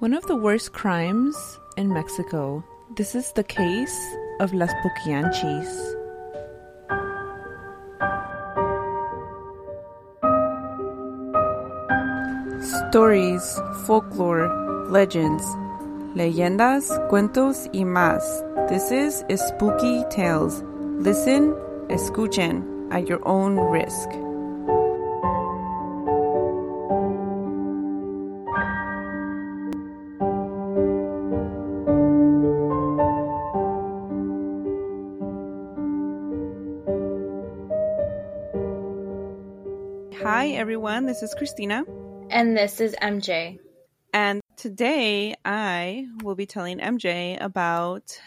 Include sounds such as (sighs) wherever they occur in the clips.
One of the worst crimes in Mexico. This is the case of Las Poquianchis. Stories, folklore, legends, leyendas, cuentos y más. This is Espooky Tales. Listen, escuchen at your own risk. Everyone, this is Cristina. And this is MJ. And today I will be telling MJ about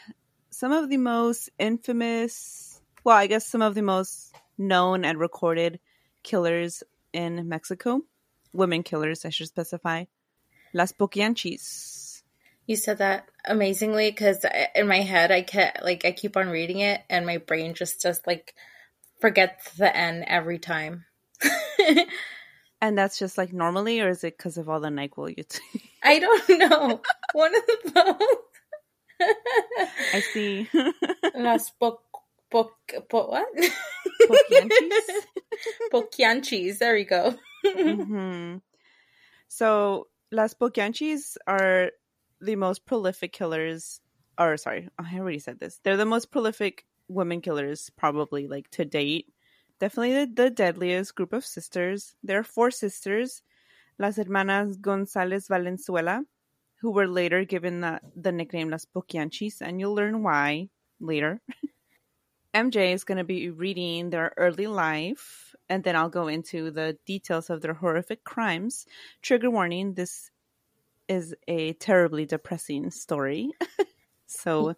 some of the most infamous, well, I guess some of the most known and recorded killers in Mexico. Women killers, I should specify. Las Poquianchis. You said that amazingly because in my head, I kept like I keep on reading it, and my brain just just like forgets the N every time. (laughs) And that's just like normally, or is it because of all the NyQuil you take? (laughs) I don't know. One of the (laughs) both. I see. (laughs) Las po, po, po what? Poquianchis? Poquianchis. There we go. hmm So, Las Poquianchis are the most prolific killers, or sorry, I already said this. They're the most prolific women killers, probably like to date. Definitely the, the deadliest group of sisters. There are four sisters, Las Hermanas González Valenzuela, who were later given the, the nickname Las Poquianchis, and you'll learn why later. (laughs) MJ is going to be reading their early life, and then I'll go into the details of their horrific crimes. Trigger warning this is a terribly depressing story. (laughs) so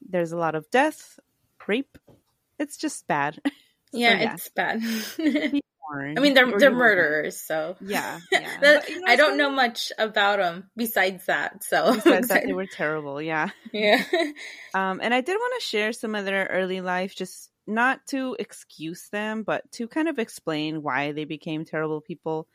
there's a lot of death, rape. It's just bad. (laughs) Yeah, yeah. it's bad. (laughs) I mean, they're they're murderers, so Yeah, (laughs) yeah. That- But, you know, I don't know much about them besides that. So Besides that, (laughs) they were terrible. Yeah. yeah, Um, and I did want to share some of their early life, just not to excuse them, but to kind of explain why they became terrible people.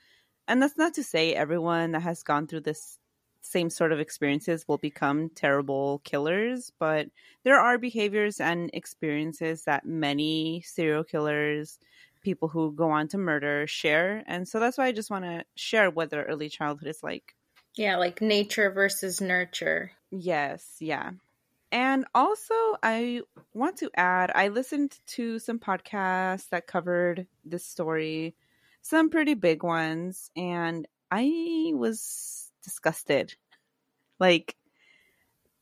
And that's not to say everyone that has gone through this same sort of experiences will become terrible killers, but there are behaviors and experiences that many serial killers, people who go on to murder, share. And so that's why I just want to share what their early childhood is like. yeah, like nature versus nurture. Yes, yeah. And also, I want to add I listened to some podcasts that covered this story, some pretty big ones, and I was disgusted. Like,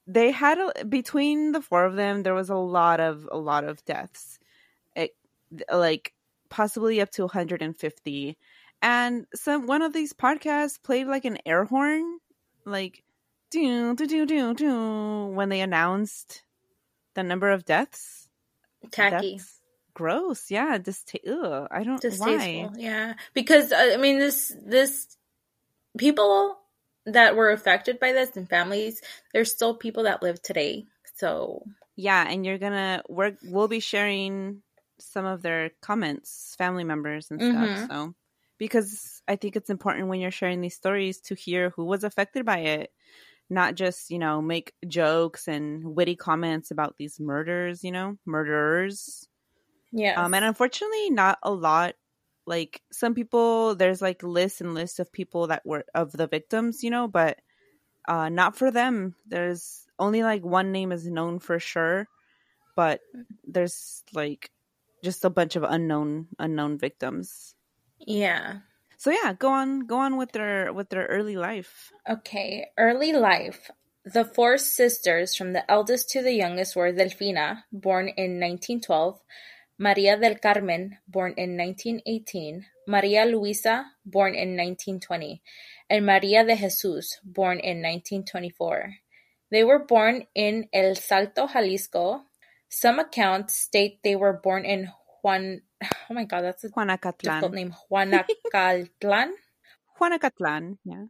they had a, between the four of them, there was a lot of a lot of deaths, it, like possibly up to 150. And some one of these podcasts played like an air horn, like do do do do do when they announced the number of deaths. Tacky, That's gross. Yeah, just ugh, I don't distasteful. why. Yeah, because uh, I mean, this this people that were affected by this and families, there's still people that live today. So Yeah, and you're gonna we're we'll be sharing some of their comments, family members and stuff. Mhm. So because I think it's important when you're sharing these stories to hear who was affected by it, not just you know make jokes and witty comments about these murders. You know, murderers. yeah, Um, and unfortunately, not a lot. Like some people, there's like lists and lists of people that were of the victims, you know, but uh, not for them. There's only like one name is known for sure, but there's like just a bunch of unknown unknown victims. yeah. So yeah, go on, go on with their with their early life. Okay, early life. The four sisters, from the eldest to the youngest, were Delfina, born in 1912, Maria del Carmen, born in 1918, Maria Luisa, born in 1920, and Maria de Jesus, born in 1924. They were born in El Salto, Jalisco. Some accounts state they were born in Juan. Oh my God, that's a difficult Juanacatlan. name. Juanacatlan, (laughs) Juanacatlan, yeah.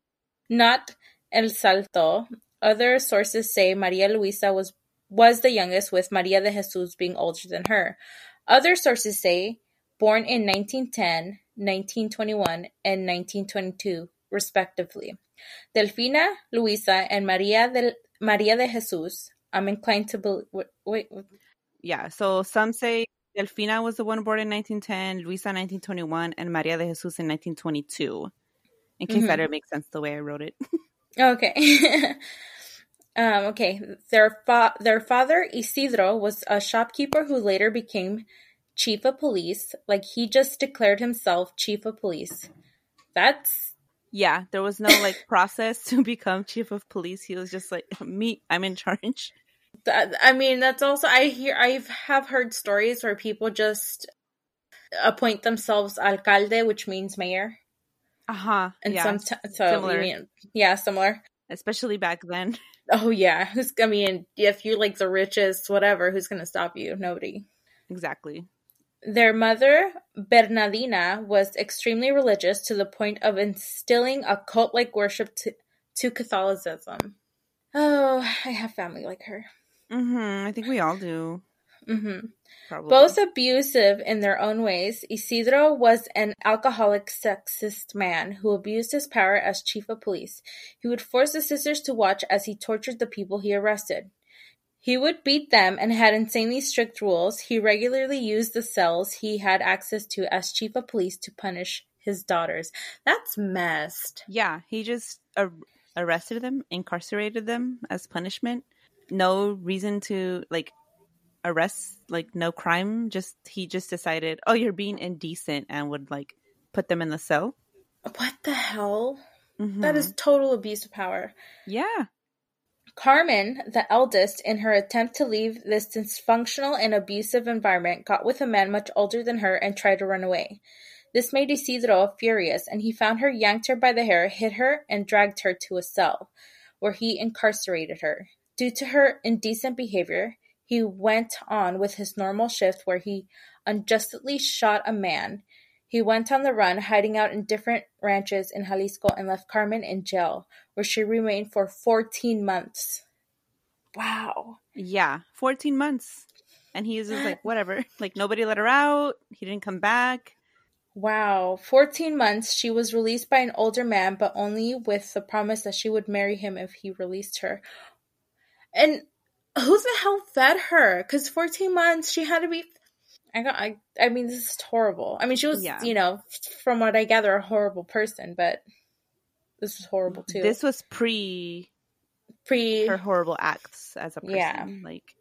not El Salto. Other sources say Maria Luisa was was the youngest, with Maria de Jesus being older than her. Other sources say born in 1910, 1921, and 1922, respectively. Delfina, Luisa, and Maria de, Maria de Jesus. I'm inclined to believe. Wait, wait, Yeah, so some say Delfina was the one born in 1910, Luisa 1921, and Maria de Jesus in 1922. In case mm-hmm. that didn't make sense the way I wrote it. (laughs) Okay. (laughs) um, okay. Their fa- their father Isidro was a shopkeeper who later became chief of police. Like he just declared himself chief of police. That's yeah, there was no (laughs) like process to become chief of police. He was just like, me, I'm in charge. that. I mean, that's also I hear I have heard stories where people just appoint themselves alcalde, which means mayor, Uh huh. and yeah, some so similar. Mean, yeah, similar. especially back then. (laughs) Oh yeah, who's I mean, if you're like the richest, whatever, who's gonna stop you? Nobody. Exactly. Their mother, Bernardina, was extremely religious to the point of instilling a cult like worship to, to Catholicism. Oh, I have family like her. Mm-hmm. I think we all do. Hmm Probably. Both abusive in their own ways, Isidro was an alcoholic, sexist man who abused his power as chief of police. He would force the sisters to watch as he tortured the people he arrested. He would beat them and had insanely strict rules. He regularly used the cells he had access to as chief of police to punish his daughters. That's messed. Yeah, he just ar- arrested them, incarcerated them as punishment. No reason to like arrest, like no crime. Just he just decided, oh, you're being indecent, and would like put them in the cell. What the hell? Mhm. That is total abuse of power. yeah, Carmen, the eldest, in her attempt to leave this dysfunctional and abusive environment, got with a man much older than her and tried to run away. This made Isidro furious, and he found her, yanked her by the hair, hit her, and dragged her to a cell, where he incarcerated her. Due to her indecent behavior, he went on with his normal shift where he unjustly shot a man. He went on the run, hiding out in different ranches in Jalisco, and left Carmen in jail, where she remained for 14 months. Wow. yeah, fourteen months, and he was just like, whatever. (laughs) Like nobody let her out. He didn't come back. Wow. 14 months. She was released by an older man, but only with the promise that she would marry him if he released her. And who the hell fed her? Because 14 months, she had to be. I got. I. I mean, this is horrible. I mean, she was, Yeah. you know, from what I gather, a horrible person, but this is horrible too. This was pre pre. her horrible acts as a person. Yeah. Like,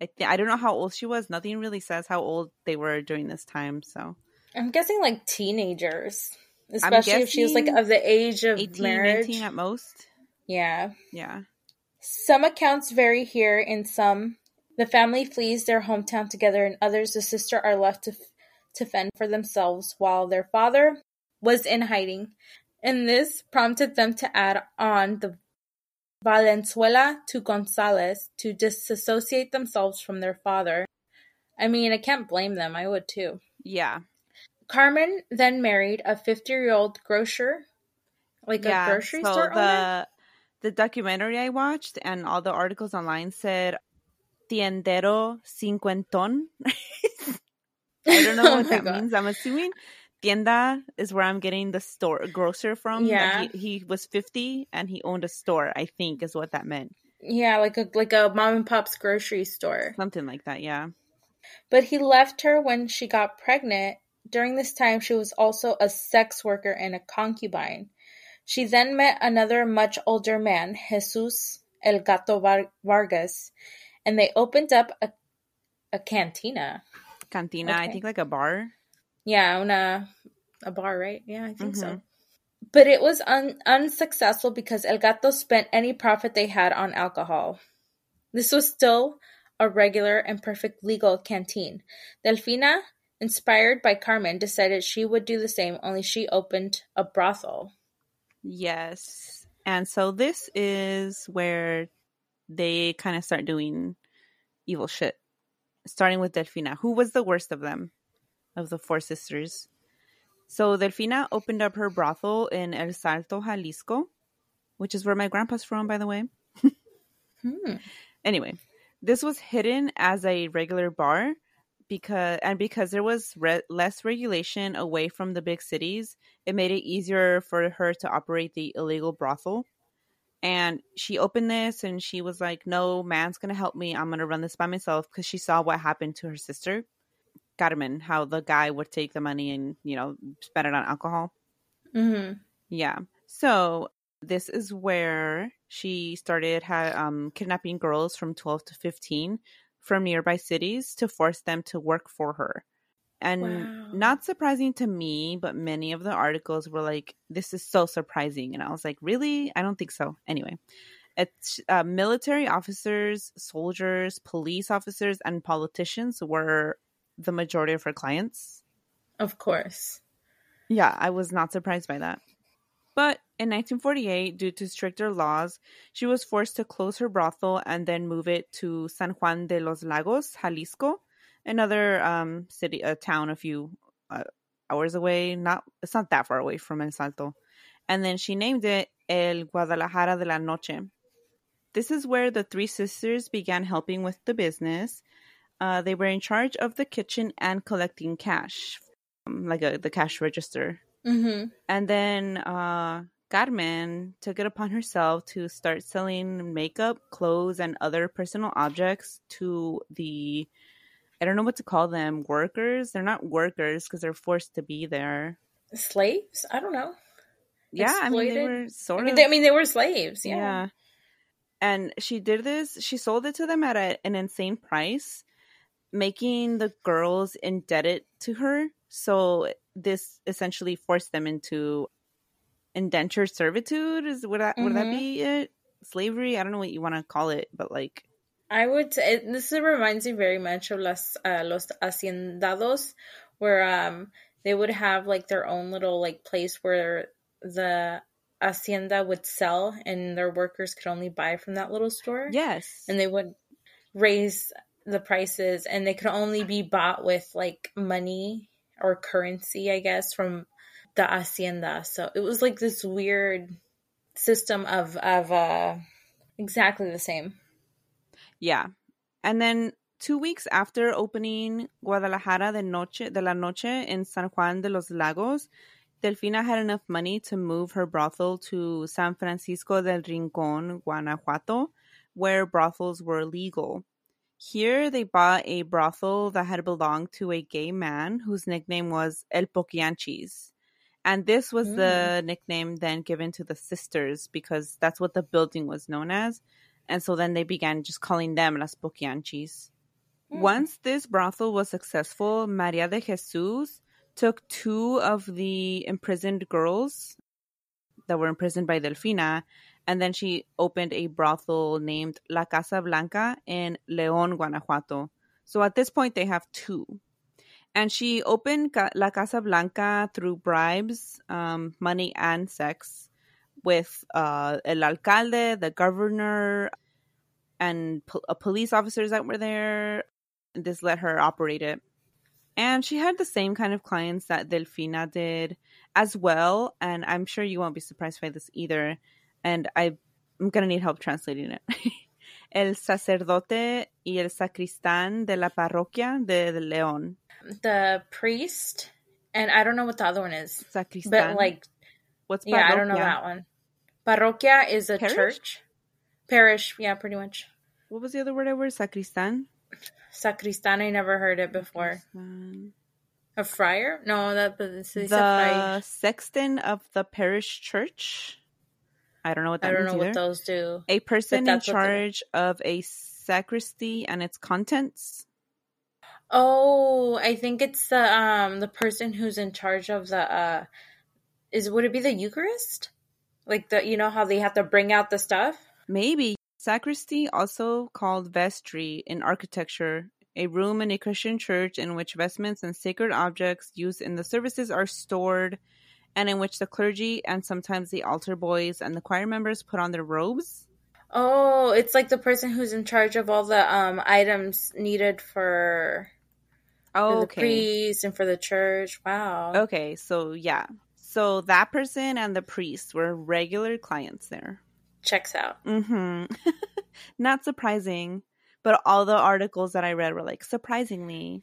I th- I don't know how old she was. Nothing really says how old they were during this time. So I'm guessing like teenagers, especially if she was like of the age of 18, marriage. 19 at most. Yeah. Yeah. Some accounts vary here. In some, the family flees their hometown together. In others, the sisters are left to, to fend for themselves while their father was in hiding. And this prompted them to add on the Valenzuela to Gonzalez to disassociate themselves from their father. I mean, I can't blame them. I would too. Yeah. Carmen then married a 50 year old grocer, like yeah. a grocery so store the owner. The documentary I watched and all the articles online said tiendero cincuenton. (laughs) I don't know (laughs) Oh what that God. means. I'm assuming tienda is where I'm getting the store grocer from. Like, Yeah. he, he was 50 and he owned a store, I think is what that meant. Yeah, like a like a mom and pop's grocery store. Something like that, yeah. But he left her when she got pregnant. During this time, she was also a sex worker and a concubine. She then met another much older man, Jesus El Gato Vargas, and they opened up a, a cantina. Cantina, I think like a bar. Yeah, una, a bar, right? Yeah, I think so. Mhm. But it was un- unsuccessful because El Gato spent any profit they had on alcohol. This was still a regular and perfect legal canteen. Delfina, inspired by Carmen, decided she would do the same, only she opened a brothel. Yes. And so this is where they kind of start doing evil shit. Starting with Delfina, who was the worst of them, of the four sisters. So Delfina opened up her brothel in El Salto, Jalisco, which is where my grandpa's from, by the way. (laughs) Hmm. Anyway, this was hidden as a regular bar because and because there was re- less regulation away from the big cities, it made it easier for her to operate the illegal brothel. And she opened this and she was like, "No man's going to help me. I'm going to run this by myself" because she saw what happened to her sister, Carmen, how the guy would take the money and, you know, spend it on alcohol. hmm Yeah. So this is where she started ha- um, kidnapping girls from 12 to 15 from nearby cities to force them to work for her. And Wow. not surprising to me, but many of the articles were like, this is so surprising. And I was like, really? I don't think so. Anyway, it's uh, military officers, soldiers, police officers, and politicians were the majority of her clients. Of course. Yeah, I was not surprised by that. But in 1948, due to stricter laws, she was forced to close her brothel and then move it to San Juan de los Lagos, Jalisco, another um, city, a town a few uh, hours away. Not, it's not that far away from El Salto. And then she named it El Guadalajara de la Noche. This is where the three sisters began helping with the business. Uh, they were in charge of the kitchen and collecting cash, um, like a, the cash register. Hmm And then uh, Carmen took it upon herself to start selling makeup, clothes, and other personal objects to the, I don't know what to call them, workers. They're not workers because they're forced to be there. Slaves? I don't know. Yeah, I mean, they Exploited? were I sort mean, of. they, I mean, they were slaves. yeah. Yeah. And she did this, she sold it to them at a, an insane price, making the girls indebted to her. So this essentially forced them into indentured servitude. Is would that would that Mhm. be it? Slavery? I don't know what you want to call it, but like I would say this reminds me very much of las uh, los haciendados, where um they would have like their own little like place where the hacienda would sell, and their workers could only buy from that little store. yes, and they would raise the prices, and they could only be bought with like money or currency, I guess, from the hacienda. So it was like this weird system of of uh exactly the same. yeah. And then two weeks after opening Guadalajara de Noche de la Noche in San Juan de los Lagos, Delfina had enough money to move her brothel to San Francisco del Rincon, Guanajuato, where brothels were legal. Here, they bought a brothel that had belonged to a gay man whose nickname was El Poquianchis. And this was the nickname then given to the sisters because that's what the building was known as. And so then they began just calling them Las Poquianchis. Hmm. Once this brothel was successful, Maria de Jesus took two of the imprisoned girls that were imprisoned by Delfina, and then she opened a brothel named La Casa Blanca in León, Guanajuato. So at this point, they have two. And she opened La Casa Blanca through bribes, um, money, and sex with uh, el alcalde, the governor, and po- uh, police officers that were there. This let her operate it. And she had the same kind of clients that Delfina did as well. And I'm sure you won't be surprised by this either. And I, I'm going to need help translating it. (laughs) el sacerdote y el sacristán de la parroquia de, de León. The priest, and I don't know what the other one is, Sacristán. but like what's yeah, I don't know that one. Parroquia is a Parish? church. Parish, yeah, pretty much. What was the other word I word? Sacristan? Sacristan, I never heard it before. Sacristan. A friar? No, that this is a friar. The sexton of the parish church. I don't know what that I don't know what those do. a person in charge of a sacristy and its contents. Oh, I think it's the um the person who's in charge of the uh is would it be the Eucharist? Like the you know how they have to bring out the stuff? Maybe sacristy, also called vestry in architecture, a room in a Christian church in which vestments and sacred objects used in the services are stored and in which the clergy and sometimes the altar boys and the choir members put on their robes. Oh, it's like the person who's in charge of all the um items needed for, for Oh, the okay. priest and for the church. Wow. Okay, so yeah. So that person and the priest were regular clients there. Checks out. Mm-hmm. (laughs) Not surprising, but all the articles that I read were like surprisingly.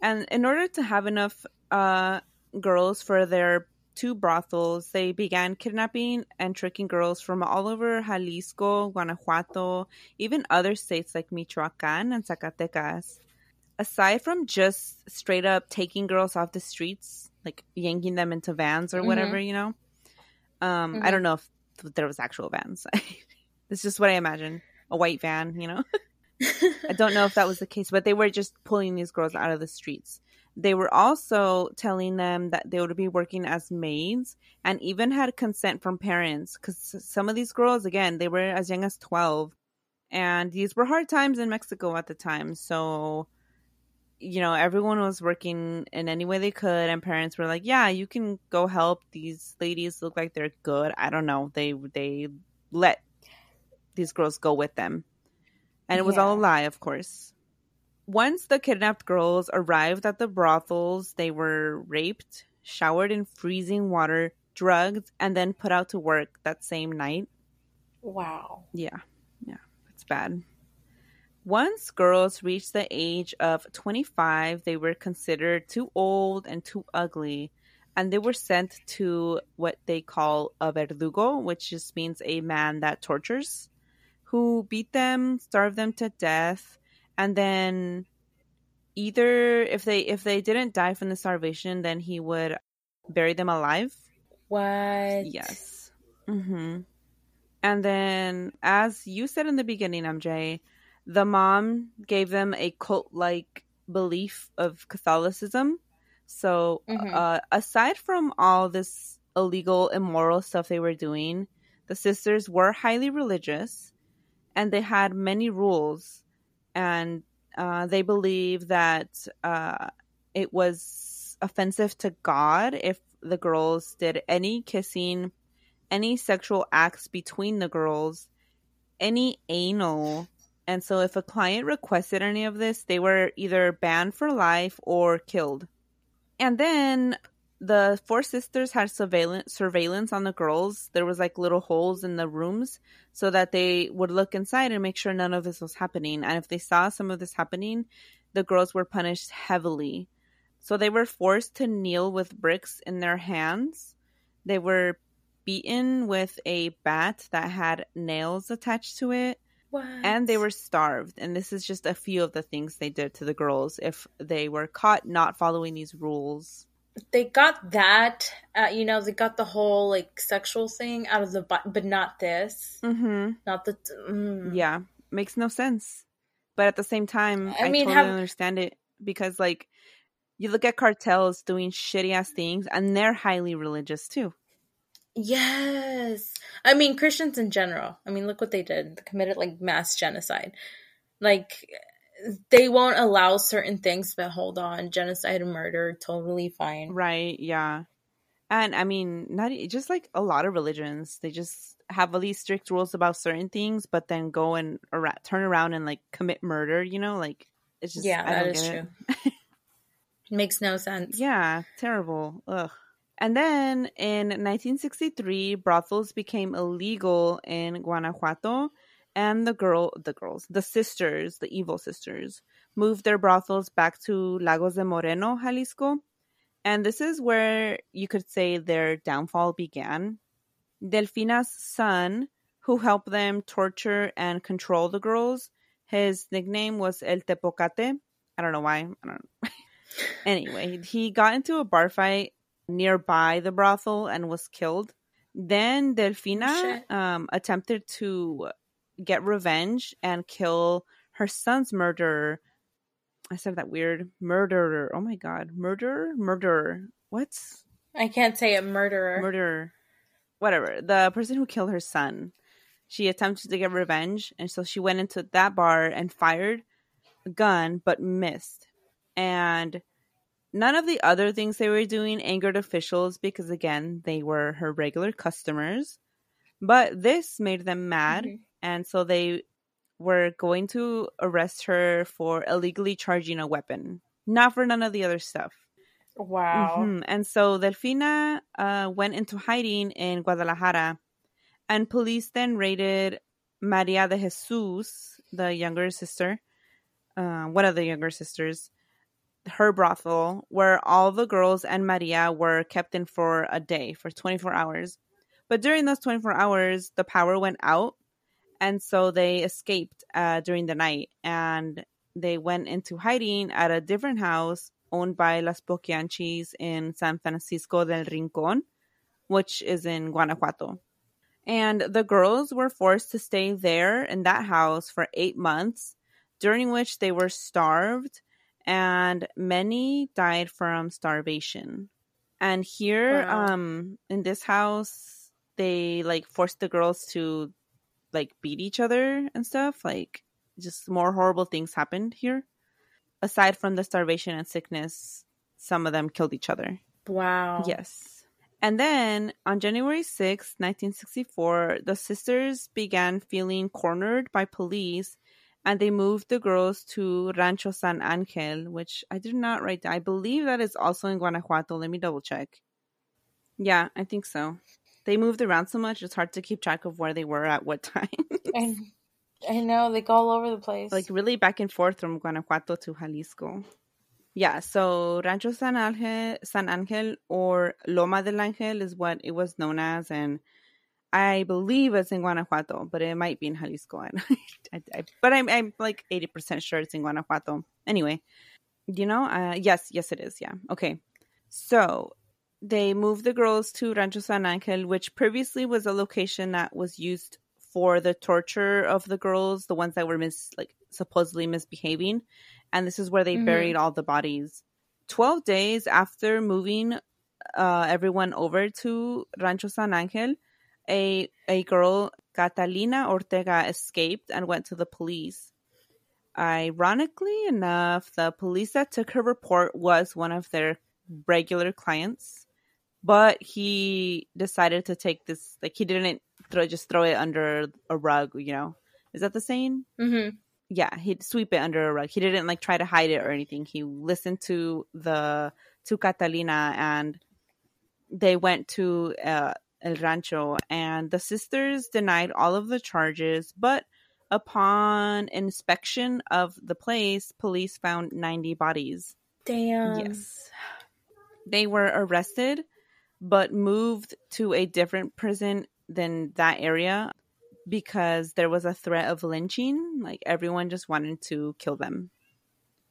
And in order to have enough uh, girls for their two brothels, they began kidnapping and tricking girls from all over Jalisco, Guanajuato, even other states like Michoacan and Zacatecas. Aside from just straight up taking girls off the streets, like yanking them into vans or Mhm. whatever, you know. Um, I Mhm. don't know if there was actual vans. (laughs) it's just what I imagine. A white van, you know. (laughs) I don't know if that was the case, but they were just pulling these girls out of the streets. They were also telling them that they would be working as maids and even had consent from parents because some of these girls, again, they were as young as 12. And these were hard times in Mexico at the time. So, you know, everyone was working in any way they could. And parents were like, yeah, you can go help. These ladies look like they're good. I don't know. They, they let these girls go with them. And it was all a lie, of course. Once the kidnapped girls arrived at the brothels, they were raped, showered in freezing water, drugged, and then put out to work that same night. Wow. Yeah, yeah, it's bad. Once girls reached the age of 25, they were considered too old and too ugly, and they were sent to what they call a verdugo, which just means a man that tortures, who beat them, starved them to death, and then either if they if they didn't die from the starvation, then he would bury them alive. What? Yes. Mm-hmm. And then, as you said in the beginning, MJ, the mom gave them a cult like belief of Catholicism. So, Mhm. uh, aside from all this illegal, immoral stuff they were doing, the sisters were highly religious and they had many rules. And uh, they believe that uh, it was offensive to God if the girls did any kissing, any sexual acts between the girls, any anal. And so, if a client requested any of this, they were either banned for life or killed. And then the four sisters had surveillance surveillance on the girls. There was like little holes in the rooms so that they would look inside and make sure none of this was happening. And if they saw some of this happening, the girls were punished heavily. So they were forced to kneel with bricks in their hands. They were beaten with a bat that had nails attached to it. What? And they were starved. And this is just a few of the things they did to the girls if they were caught not following these rules. They got that. Uh, you know, they got the whole like sexual thing out of the, bu- but not this. Mm-hmm. Not the. Mm. Yeah, makes no sense. But at the same time, I I, mean, totally have- understand it because, like, you look at cartels doing shitty ass things, and they're highly religious too. Yes. I mean, Christians in general. I mean, look what they did. They committed like mass genocide. Like, they won't allow certain things, but hold on, genocide and murder, totally fine. Right? Yeah. And I mean, not just like a lot of religions, they just have all these strict rules about certain things, but then go and ara- turn around and like commit murder. You know, like it's just yeah, that is get it. true. (laughs) Makes no sense. Yeah, terrible. Ugh. And then in 1963, brothels became illegal in Guanajuato, and the girl, the girls, the sisters, the evil sisters, moved their brothels back to Lagos de Moreno, Jalisco. And this is where you could say their downfall began. Delfina's son, who helped them torture and control the girls, his nickname was El Tepocate. I don't know why. I don't (laughs) anyway, he got into a bar fight nearby the brothel and was killed. Then Delfina um, attempted to get revenge and kill her son's murderer. I said that weird murderer. Oh my god, murderer, murderer. What? I can't say a murderer. Murderer. Whatever. The person who killed her son. She attempted to get revenge, and so she went into that bar and fired a gun, but missed. And none of the other things they were doing angered officials because, again, they were her regular customers. But this made them mad. Mhm. And so they were going to arrest her for illegally charging a weapon, not for none of the other stuff. Wow. Mhm. And so Delfina uh, went into hiding in Guadalajara, and police then raided Maria de Jesus, the younger sister, uh, one of the younger sisters, her brothel, where all the girls and Maria were kept in for a day, for 24 hours. But during those 24 hours, the power went out, and so they escaped uh, during the night, and they went into hiding at a different house owned by Las Poquianchis in San Francisco del Rincon, which is in Guanajuato. And the girls were forced to stay there in that house for eight months, during which they were starved, and many died from starvation. And here, Wow. um, in this house, they like forced the girls to like beat each other and stuff. Like, just more horrible things happened here aside from the starvation and sickness, some of them killed each other. Wow. Yes. And then on January sixth, 1964, the sisters began feeling cornered by police and they moved the girls to Rancho San Angel, which I did not write down. I believe that is also in Guanajuato. Let me double check. Yeah, I think so. They moved around so much, it's hard to keep track of where they were at what (laughs) time. I, I know they go all over the place. like really back and forth from Guanajuato to Jalisco. Yeah, so Rancho San Angel, San Angel or Loma del Angel is what it was known as, and I believe it's in Guanajuato, but it might be in Jalisco. (laughs) I, I, but I'm I'm like eighty percent sure it's in Guanajuato. Anyway, you know, uh, yes, yes, it is. Yeah, okay. So they moved the girls to Rancho San Angel, which previously was a location that was used for the torture of the girls, the ones that were mis like supposedly misbehaving, and this is where they Mhm. buried all the bodies. Twelve days after moving uh, everyone over to Rancho San Angel, a a girl Catalina Ortega escaped and went to the police. Ironically enough, the police that took her report was one of their regular clients, but he decided to take this like he didn't throw just throw it under a rug, you know. Is that the saying? mm-hmm. yeah, he'd sweep it under a rug. He didn't like try to hide it or anything. He listened to the to Catalina and they went to uh, El Rancho and the sisters denied all of the charges, but upon inspection of the place, police found 90 bodies. Damn. yes. They were arrested but moved to a different prison than that area because there was a threat of lynching. Like everyone just wanted to kill them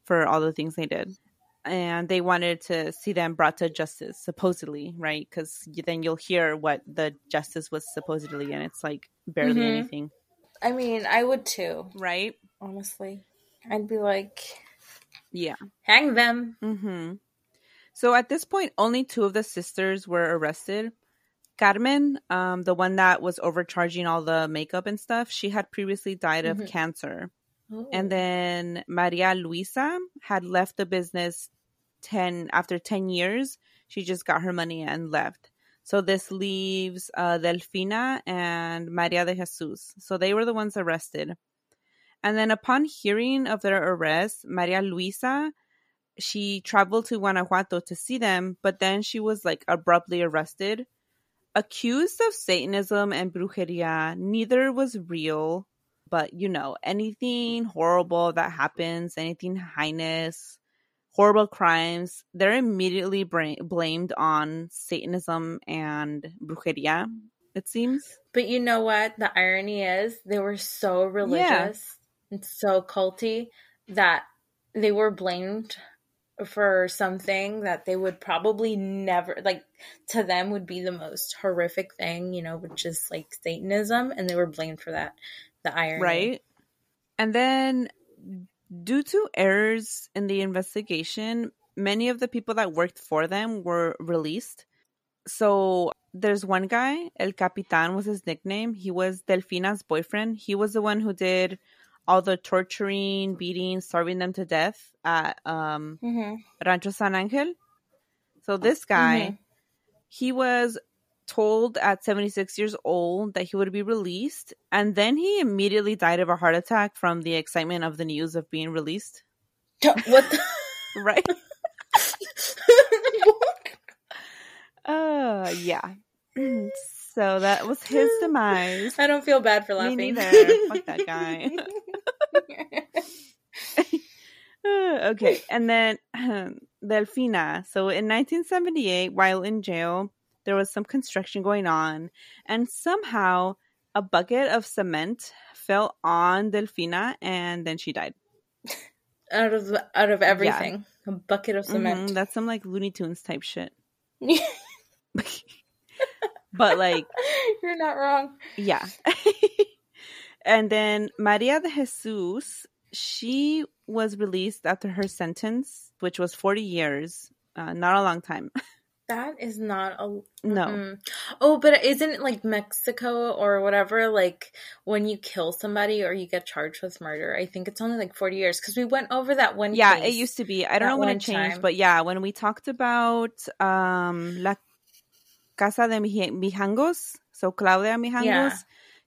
for all the things they did. And they wanted to see them brought to justice, supposedly, right? Because then you'll hear what the justice was supposedly, and it's like barely Mhm. anything, I mean, I would too. right? Honestly, I'd be like, Yeah. hang them. hmm So at this point, only two of the sisters were arrested. Carmen, um, the one that was overcharging all the makeup and stuff, she had previously died of Mhm. cancer. Oh. And then Maria Luisa had left the business 10 after 10 years. She just got her money and left. So this leaves uh, Delfina and Maria de Jesus. So they were the ones arrested. And then upon hearing of their arrest, Maria Luisa, she traveled to Guanajuato to see them, but then she was like abruptly arrested. Accused of Satanism and brujeria, neither was real, but you know, anything horrible that happens, anything heinous, horrible crimes, they're immediately bra- blamed on Satanism and brujeria, it seems. But you know what? The irony is they were so religious and so culty that they were blamed for something that they would probably never like to them would be the most horrific thing, you know, which is like Satanism and they were blamed for that. The irony. Right. And then, due to errors in the investigation, many of the people that worked for them were released. So, there's one guy, El Capitan was his nickname. He was Delfina's boyfriend. He was the one who did all the torturing, beating, starving them to death at um, hmm Rancho San Angel. So this guy, Mhm. he was told at 76 years old that he would be released, and then he immediately died of a heart attack from the excitement of the news of being released. (laughs) What? The- (laughs) Right? (laughs) uh, yeah. (clears throat) So that was his demise. I don't feel bad for Me laughing. neither. Fuck that guy. (laughs) Okay, and then (clears throat) Delfina. So in 1978, while in jail, there was some construction going on, and somehow a bucket of cement fell on Delfina, and then she died. out of out of everything, a bucket of Mhm, cement. That's some like Looney Tunes type shit. (laughs) (laughs) but like, You're not wrong. yeah. And then Maria de Jesus, she was released after her sentence, which was 40 years. Uh, not a long time. (laughs) That is not a No. Mm. Oh, but isn't it like Mexico or whatever? Like when you kill somebody or you get charged with murder, I think it's only like forty years because we went over that one. Yeah, case. it used to be. I don't know when it changed, time. but yeah, when we talked about um La Casa de Mij- Mijangos, so Claudia Mijangos, Yeah.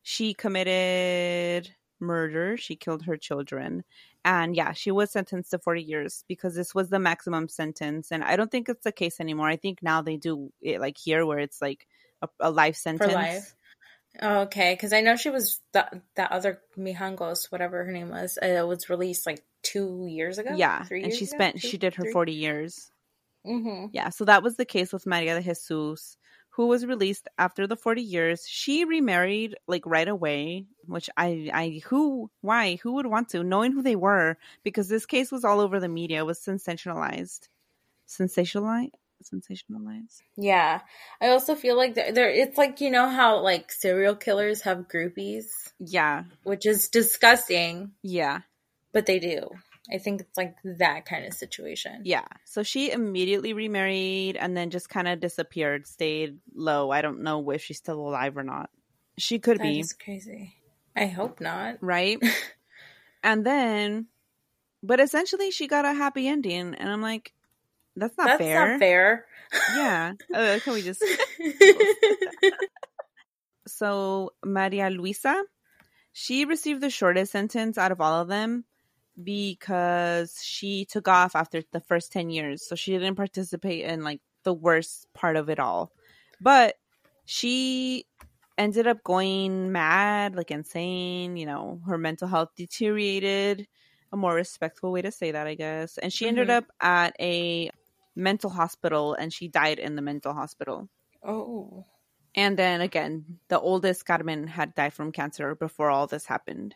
She committed murder. She killed her children. And yeah, she was sentenced to 40 years because this was the maximum sentence. And I don't think it's the case anymore. I think now they do it like here where it's like a, a life sentence. For life. Oh, okay, because I know she was that that other Mijangos, whatever her name was, uh, was released like two years ago. Yeah. three And she ago? spent, Two, she did her three? 40 years. Mm-hmm. Yeah, so that was the case with Maria de Jesus, who was released after the 40 years. She remarried like right away, which I I who why who would want to knowing who they were because this case was all over the media, it was sensationalized. Sensationalized sensationalized. Yeah, I also feel like there, there. It's like you know how like serial killers have groupies, Yeah. which is disgusting, Yeah. but they do. I think it's like that kind of situation. Yeah. So she immediately remarried and then just kind of disappeared, stayed low. I don't know if she's still alive or not. She could That be. crazy. I hope not. right? (laughs) and then, but essentially, she got a happy ending, and I'm like, that's not That's fair. not fair. (laughs) Yeah. Uh, can we just? (laughs) So Maria Luisa, she received the shortest sentence out of all of them because she took off after the first 10 years. So she didn't participate in like the worst part of it all. But she ended up going mad, like insane, you know, her mental health deteriorated. A more respectful way to say that, I guess. And she ended Mhm. up at a mental hospital and she died in the mental hospital. oh, And then again, the oldest Carmen had died from cancer before all this happened.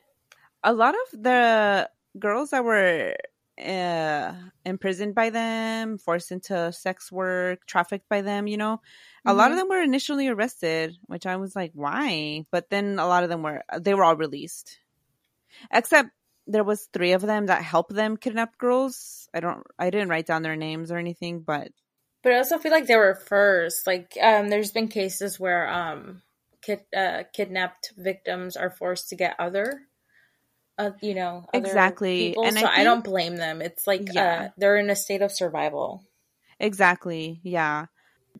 A lot of the girls that were uh, imprisoned by them, forced into sex work, trafficked by them, you know, a lot of Mhm. them were initially arrested, which I was like, why? But then a lot of them were, they were all released. Except there was three of them that helped them kidnap girls. I don't, I didn't write down their names or anything, but but I also feel like they were first. Like, um, there's been cases where um, kid, uh, kidnapped victims are forced to get other, uh, you know, Exactly. People, And I so I, think- don't blame them. It's like Yeah. uh, they're in a state of survival. Exactly. Yeah.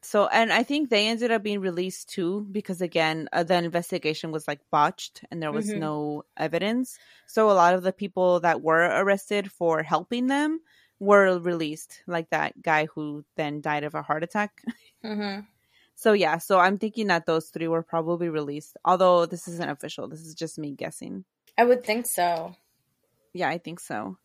So, and I think they ended up being released too because again, uh, the investigation was like botched and there was Mhm. no evidence. So, a lot of the people that were arrested for helping them were released, like that guy who then died of a heart attack. hmm (laughs) So, yeah, so I'm thinking that those three were probably released, although this isn't official. This is just me guessing. I would think so. Yeah, I think so.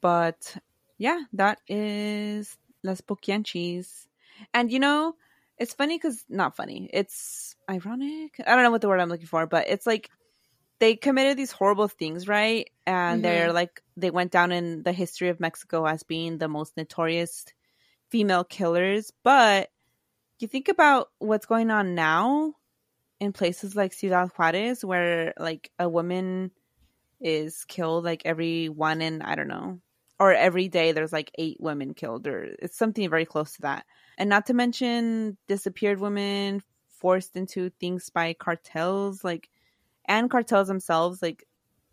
But yeah, that is Las Poquianchis. And you know, it's funny because not funny. It's ironic. I don't know what the word I'm looking for, but it's like they committed these horrible things, right? And Mhm. they're like they went down in the history of Mexico as being the most notorious female killers. But you think about what's going on now in places like Ciudad Juarez, where like a woman is killed like every one in I don't know, or every day there's like eight women killed, or it's something very close to that. And not to mention disappeared women forced into things by cartels, like and cartels themselves. Like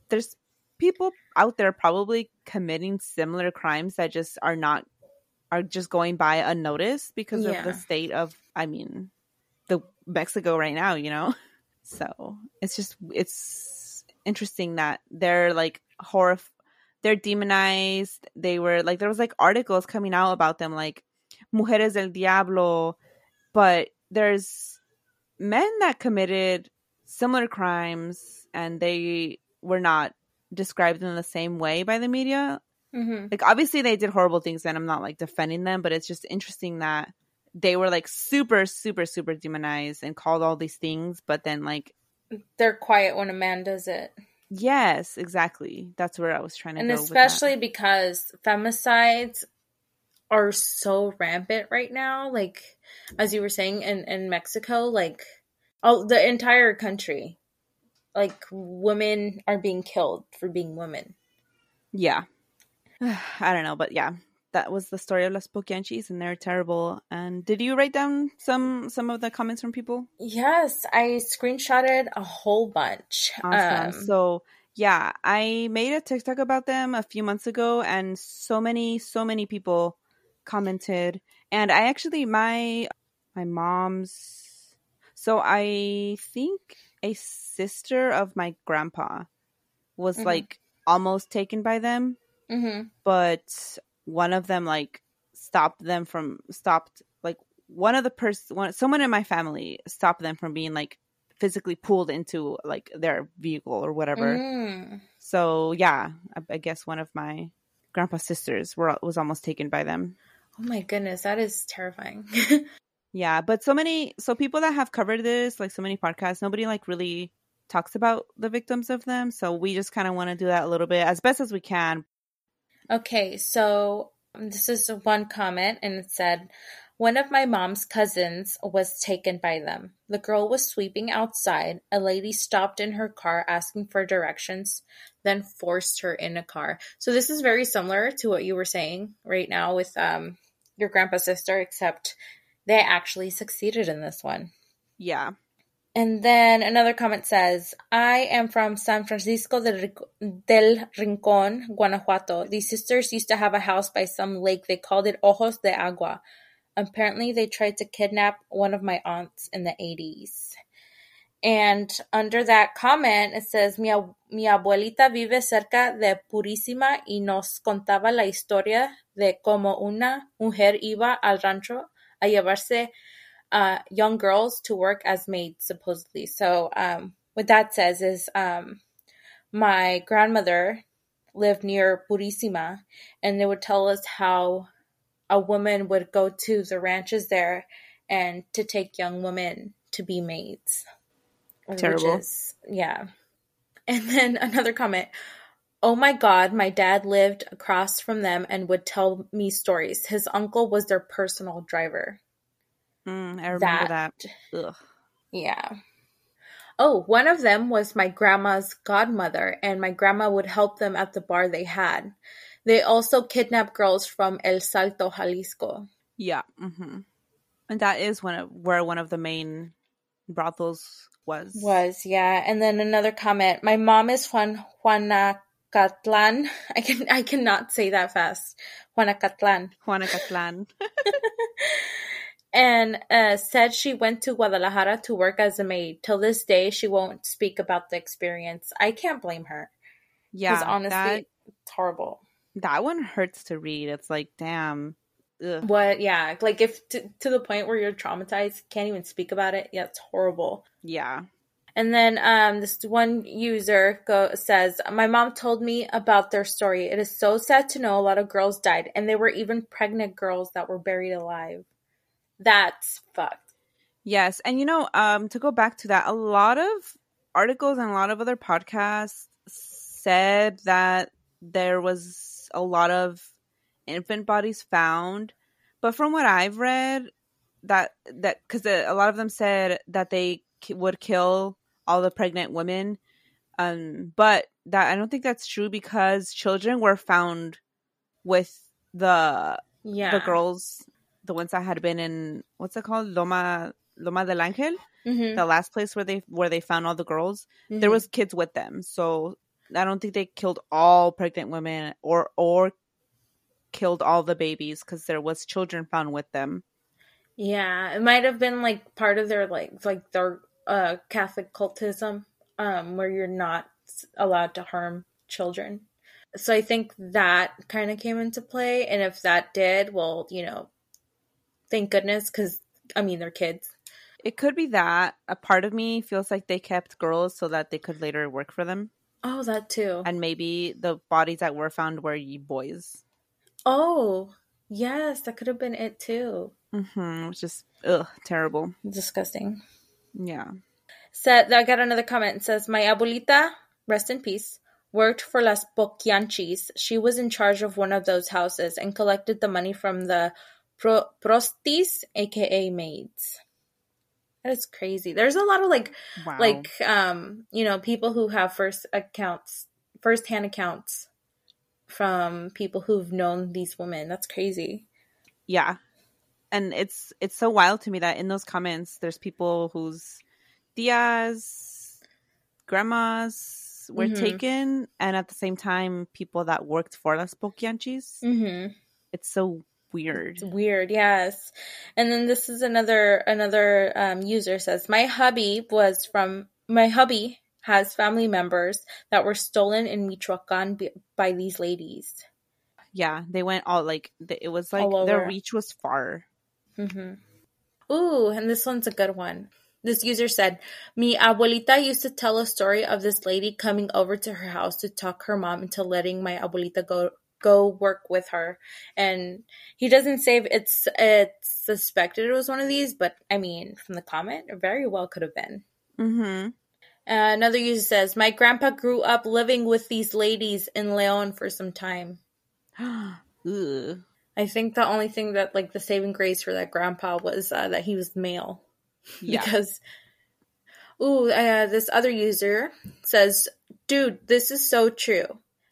there's people out there probably committing similar crimes that just are not are just going by unnoticed because Yeah. of the state of I mean the Mexico right now, you know. (laughs) So it's just it's interesting that they're like horror they're demonized. They were like there was like articles coming out about them like Mujeres del Diablo, but there's men that committed similar crimes and they were not described in the same way by the media. hmm Like obviously they did horrible things and I'm not like defending them, but it's just interesting that they were like super super super demonized and called all these things, but then like They're quiet when a man does it. yes, exactly. That's where I was trying to and go with that. especially because femicides are so rampant right now like as you were saying in in mexico like oh the entire country like women are being killed for being women Yeah. (sighs) I don't know, but yeah. That was the story of Las Poquianchis and they're terrible. And did you write down some some of the comments from people? yes i screenshotted a whole bunch Awesome. Um, so yeah, I made a TikTok about them a few months ago, and so many, so many people commented. And I actually, my my mom's. So I think a sister of my grandpa was Mhm. like almost taken by them, mhm. but one of them like stopped them from stopped like one of the person one someone in my family stopped them from being like physically pulled into like their vehicle or whatever. Mm. So yeah, I, I guess one of my grandpa's sisters were was almost taken by them. oh my goodness that is terrifying (laughs) Yeah, but so many so people that have covered this, like so many podcasts, nobody like really talks about the victims of them. So we just kind of want to do that a little bit as best as we can. Okay, so um, this is one comment, and it said, One of my mom's cousins was taken by them. The girl was sweeping outside. A lady stopped in her car asking for directions, then forced her in a car. So this is very similar to what you were saying right now with um, your grandpa's sister, except they actually succeeded in this one. Yeah. And then another comment says, I am from San Francisco del, del Rincon, Guanajuato. These sisters used to have a house by some lake. They called it Ojos de Agua. Apparently, they tried to kidnap one of my aunts in the 80s. And under that comment, it says, mi, mi abuelita vive cerca de Purísima y nos contaba la historia de cómo una mujer iba al rancho a llevarse uh, young girls to work as maids, supposedly. So, um, what that says is um, my grandmother lived near Purísima, and they would tell us how a woman would go to the ranches there and to take young women to be maids. Terrible. is- yeah. And then (laughs) another comment. Oh my god, my dad lived across from them and would tell me stories. His uncle was their personal driver. Mm, I remember that. Ugh. Yeah. Oh, one of them was my grandma's godmother, and my grandma would help them at the bar they had. They also kidnapped girls from El Salto, Jalisco. Yeah. hmm And that is one of where one of the main brothels was. Was, yeah. And then another comment. My mom is Juan Juanacatlan. (laughs) I can I cannot say that fast. Juanacatlan. Juanacatlan. (laughs) (laughs) And uh, said she went to Guadalajara to work as a maid. Till this day, she won't speak about the experience. I can't blame her. Yeah. Because honestly, that, it's horrible. that one hurts to read. It's like, damn. Ugh. What? Yeah, like if to, to the point where you're traumatized, can't even speak about it. Yeah, it's horrible. Yeah. And then um, this one user go, says, "My mom told me about their story. It is so sad to know a lot of girls died, and there were even pregnant girls that were buried alive. That's fucked." Yes, and you know, um, to go back to that, a lot of articles and a lot of other podcasts said that there was a lot of infant bodies found, but from what I've read, that that because a lot of them said that they would kill all the pregnant women, um, but that I don't think that's true because children were found with the Yeah, the girls, the ones that had been in what's it called, Loma Loma del Ángel, Mhm, the last place where they where they found all the girls. mhm. There was kids with them, so I don't think they killed all pregnant women or or killed all the babies because there was children found with them. Yeah, it might have been like part of their like like their uh Catholic cultism, um, where you're not allowed to harm children. So I think that kind of came into play, and if that did, well, you know, thank goodness, because I mean they're kids. It could be that a part of me feels like they kept girls so that they could later work for them, Oh, that too. and maybe the bodies that were found were ye boys. Oh, yes, that could have been it too. Mm-hmm. Which is ugh terrible. Disgusting. Yeah. Said I got another comment. It says my abuelita, rest in peace, worked for Las Poquianchis. She was in charge of one of those houses and collected the money from the prostis, aka maids. That is crazy. There's a lot of like Wow. like um you know people who have first accounts first hand accounts from people who've known these women. That's crazy. yeah and it's it's so wild to me that in those comments there's people whose tias grandmas were Mhm. taken and at the same time people that worked for las poquianchis Mm-hmm. it's so weird It's weird, yes. And then this is another another um, user says my hubby was from my hubby has family members that were stolen in Michoacan by these ladies. yeah they went all like it was like their reach was far Mm-hmm. Ooh, and this one's a good one. This user said, Mi abuelita used to tell a story of this lady coming over to her house to talk her mom into letting my abuelita go go work with her. And he doesn't say it's it's suspected it was one of these, but I mean, from the comment, it very well could have been. mm-hmm Uh, another user says, My grandpa grew up living with these ladies in Leon for some time. (gasps) I think the only thing that, like, the saving grace for that grandpa was uh, that he was male. yeah Because, ooh, uh, this other user says, Dude, this is so true.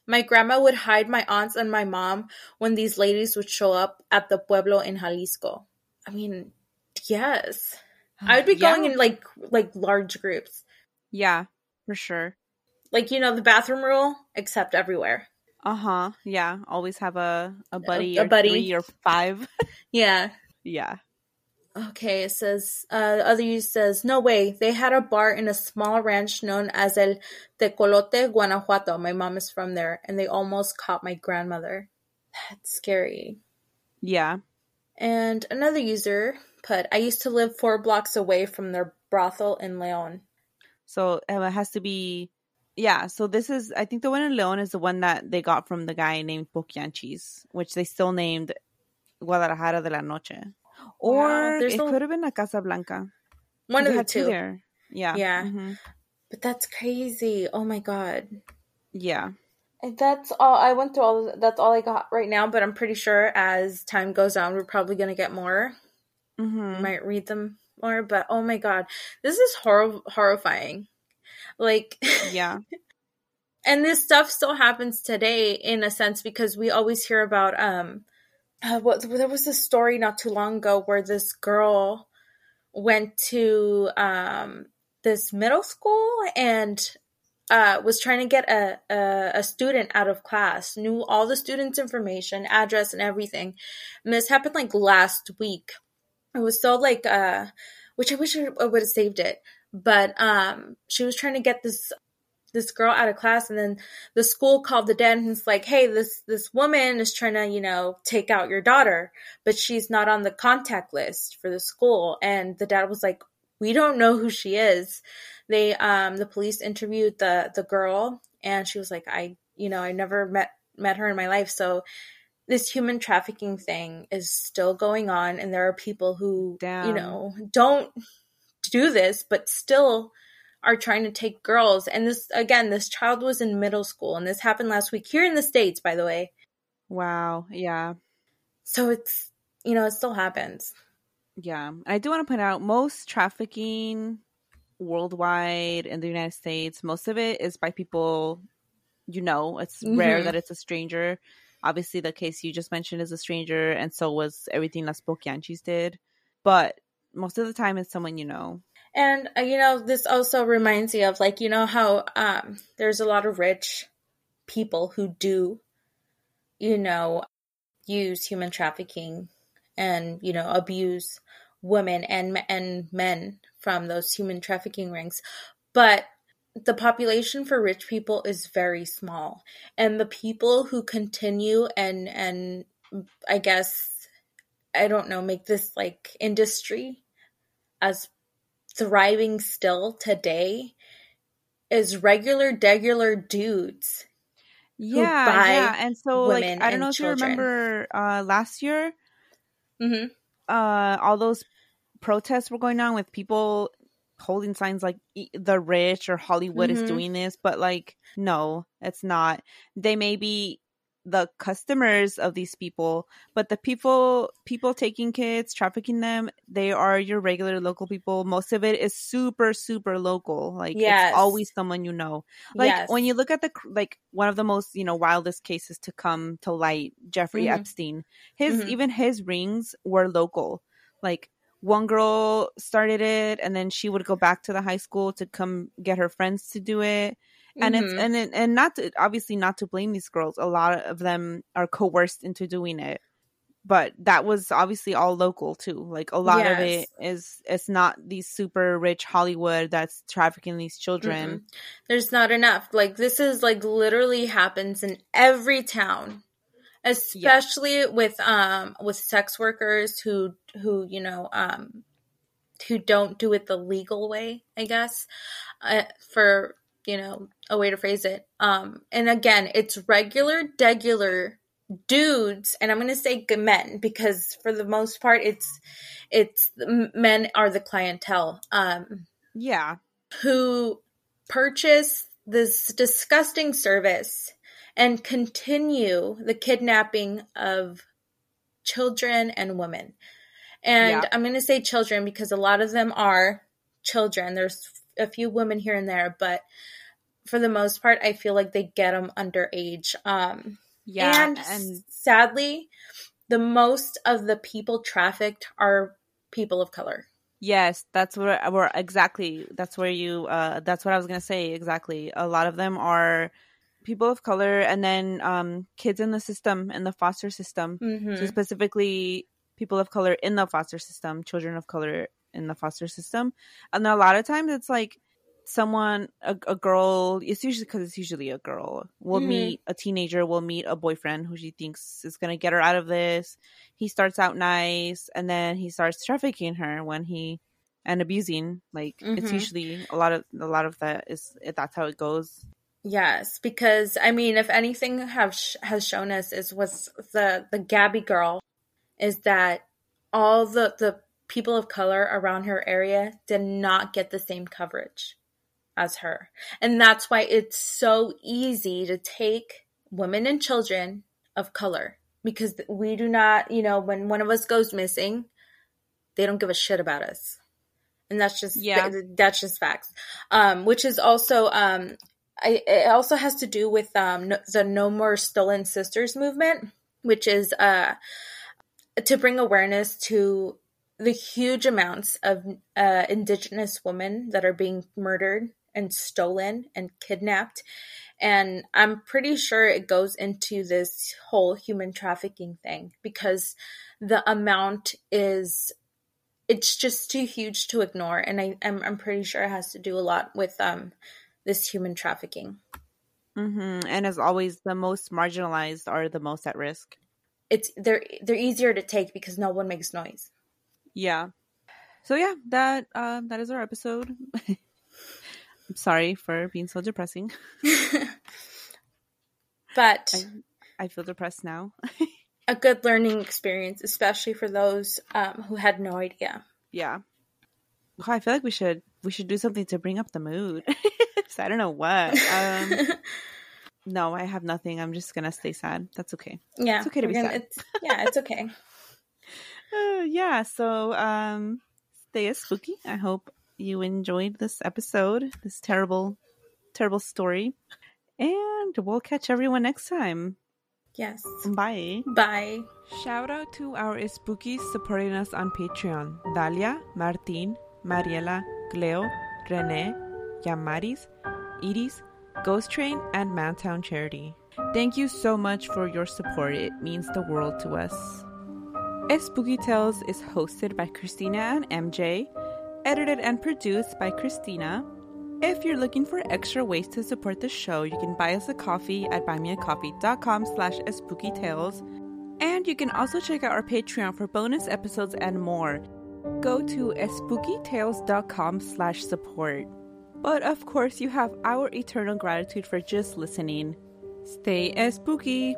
My grandma would hide my aunts and my mom when these ladies would show up at the pueblo in Jalisco. I mean, yes. I would be Yeah. going in like like large groups. yeah for sure Like, you know, the bathroom rule, except everywhere. uh-huh yeah always have a a buddy a or buddy. three or five (laughs) Yeah. yeah Okay, it says, uh, the other user says, no way. They had a bar in a small ranch known as El Tecolote, Guanajuato. My mom is from there, and they almost caught my grandmother. That's scary. yeah And another user put, I used to live four blocks away from their brothel in Leon. So it has to be, yeah. So this is, I think the one in Leon is the one that they got from the guy named Poquianchis, which they still named Guadalajara de la Noche, or there's it no- could have been La Casa Blanca. One of the two two. there. Yeah, Yeah. mhm. But that's crazy. Oh my god. yeah, And That's all I went through. All that's all I got right now. But I'm pretty sure as time goes on, we're probably gonna get more. hmm might read them more, but oh my god, this is hor- horrifying. Like, (laughs) yeah, and this stuff still happens today in a sense because we always hear about um, uh, what there was a story not too long ago where this girl went to um this middle school and uh, was trying to get a, a a student out of class, knew all the students' information, address, and everything. And this happened like last week. It was so like uh, which I wish I would have saved it, but um, she was trying to get this this girl out of class, and then the school called the dad and was like, "Hey, this this woman is trying to you know take out your daughter, but she's not on the contact list for the school." And the dad was like, "We don't know who she is." They um the police interviewed the the girl, and she was like, "I you know I never met met her in my life, so." This human trafficking thing is still going on, and there are people who, you know, don't do this, but still are trying to take girls. And this, again, this child was in middle school, and this happened last week here in the States, by the way. wow, yeah, So it's, you know, it still happens. yeah. I do want to point out most trafficking worldwide in the United States, most of it is by people you know. It's rare Mhm. that it's a stranger. Obviously, the case you just mentioned is a stranger, and so was everything Las Poquianchis did. But most of the time, it's someone you know. And uh, you know, this also reminds me of like you know how um, there's a lot of rich people who do, you know, use human trafficking and you know abuse women and and men from those human trafficking rings, but the population for rich people is very small. And the people who continue and and i guess i don't know make this like industry as thriving still today is regular degular dudes yeah yeah and so like i don't know if children. you remember uh last year mm-hmm. uh all those protests were going on with people holding signs like the rich or Hollywood mm-hmm. is doing this, but like, no, it's not. They may be the customers of these people, but the people people taking kids, trafficking them, they are your regular local people. Most of it is super super local. Like yes. it's always someone you know. Like yes. when you look at the like one of the most, you know, wildest cases to come to light, Jeffrey mm-hmm. Epstein. His mm-hmm. even his rings were local. Like one girl started it and then she would go back to the high school to come get her friends to do it and mm-hmm. it's and it, and not to obviously not to blame these girls a lot of them are coerced into doing it but that was obviously all local too like a lot yes. of it is it's not these super rich hollywood that's trafficking these children mm-hmm. there's not enough like this is like literally happens in every town especially yeah. with um with sex workers who who you know um who don't do it the legal way i guess uh, for you know a way to phrase it um and again it's regular degular dudes and i'm going to say men because for the most part it's it's men are the clientele um yeah who purchase this disgusting service and continue the kidnapping of children and women. And yeah. I'm going to say children because a lot of them are children. There's a few women here and there, but for the most part, I feel like they get them underage. Um, yeah, and, and sadly, the most of the people trafficked are people of color. Yes, that's where, where exactly. That's where you. Uh, that's what I was gonna say. Exactly. A lot of them are people of color and then um, kids in the system in the foster system mm-hmm. so specifically people of color in the foster system children of color in the foster system and a lot of times it's like someone a, a girl it's usually because it's usually a girl will mm-hmm. meet a teenager will meet a boyfriend who she thinks is going to get her out of this he starts out nice and then he starts trafficking her when he and abusing like mm-hmm. it's usually a lot of a lot of that is that's how it goes Yes, because I mean, if anything have has shown us is was the the Gabby girl, is that all the the people of color around her area did not get the same coverage as her, and that's why it's so easy to take women and children of color because we do not, you know, when one of us goes missing, they don't give a shit about us. And that's just yeah. th- that's just facts. Um, which is also um, I, it also has to do with um, no, the No More Stolen Sisters movement, which is uh, to bring awareness to the huge amounts of uh, Indigenous women that are being murdered and stolen and kidnapped. And I'm pretty sure it goes into this whole human trafficking thing because the amount is it's just too huge to ignore and I, I'm, I'm pretty sure it has to do a lot with um this human trafficking. Mm-hmm. And as always, the most marginalized are the most at risk. It's they're they're easier to take because no one makes noise. Yeah. So yeah, that um, that is our episode. (laughs) I'm sorry for being so depressing. (laughs) but I, I, feel depressed now. (laughs) a good learning experience, especially for those um, who had no idea. Yeah. I feel like we should we should do something to bring up the mood. I don't know what. Um, no, I have nothing. I'm just gonna stay sad. That's okay. Yeah, it's okay to be gonna, sad. Yeah, it's okay. Uh, yeah. So, um, stay spooky. I hope you enjoyed this episode. This terrible, terrible story, and we'll catch everyone next time. Yes. Bye. Bye. Shout out to our spookies supporting us on Patreon: Dalia, Martin, Mariela. Cleo, Rene, Yamaris, Iris, Ghost Train, and Mantown Charity. Thank you so much for your support. It means the world to us. Espooky Tales is hosted by Cristina and MJ, edited and produced by Cristina. If you're looking for extra ways to support the show, you can buy us a coffee at buymeacoffee.com slash spookytales. And you can also check out our Patreon for bonus episodes and more. Go to spookytales.com slash support. But of course, you have our eternal gratitude for just listening. Stay spooky!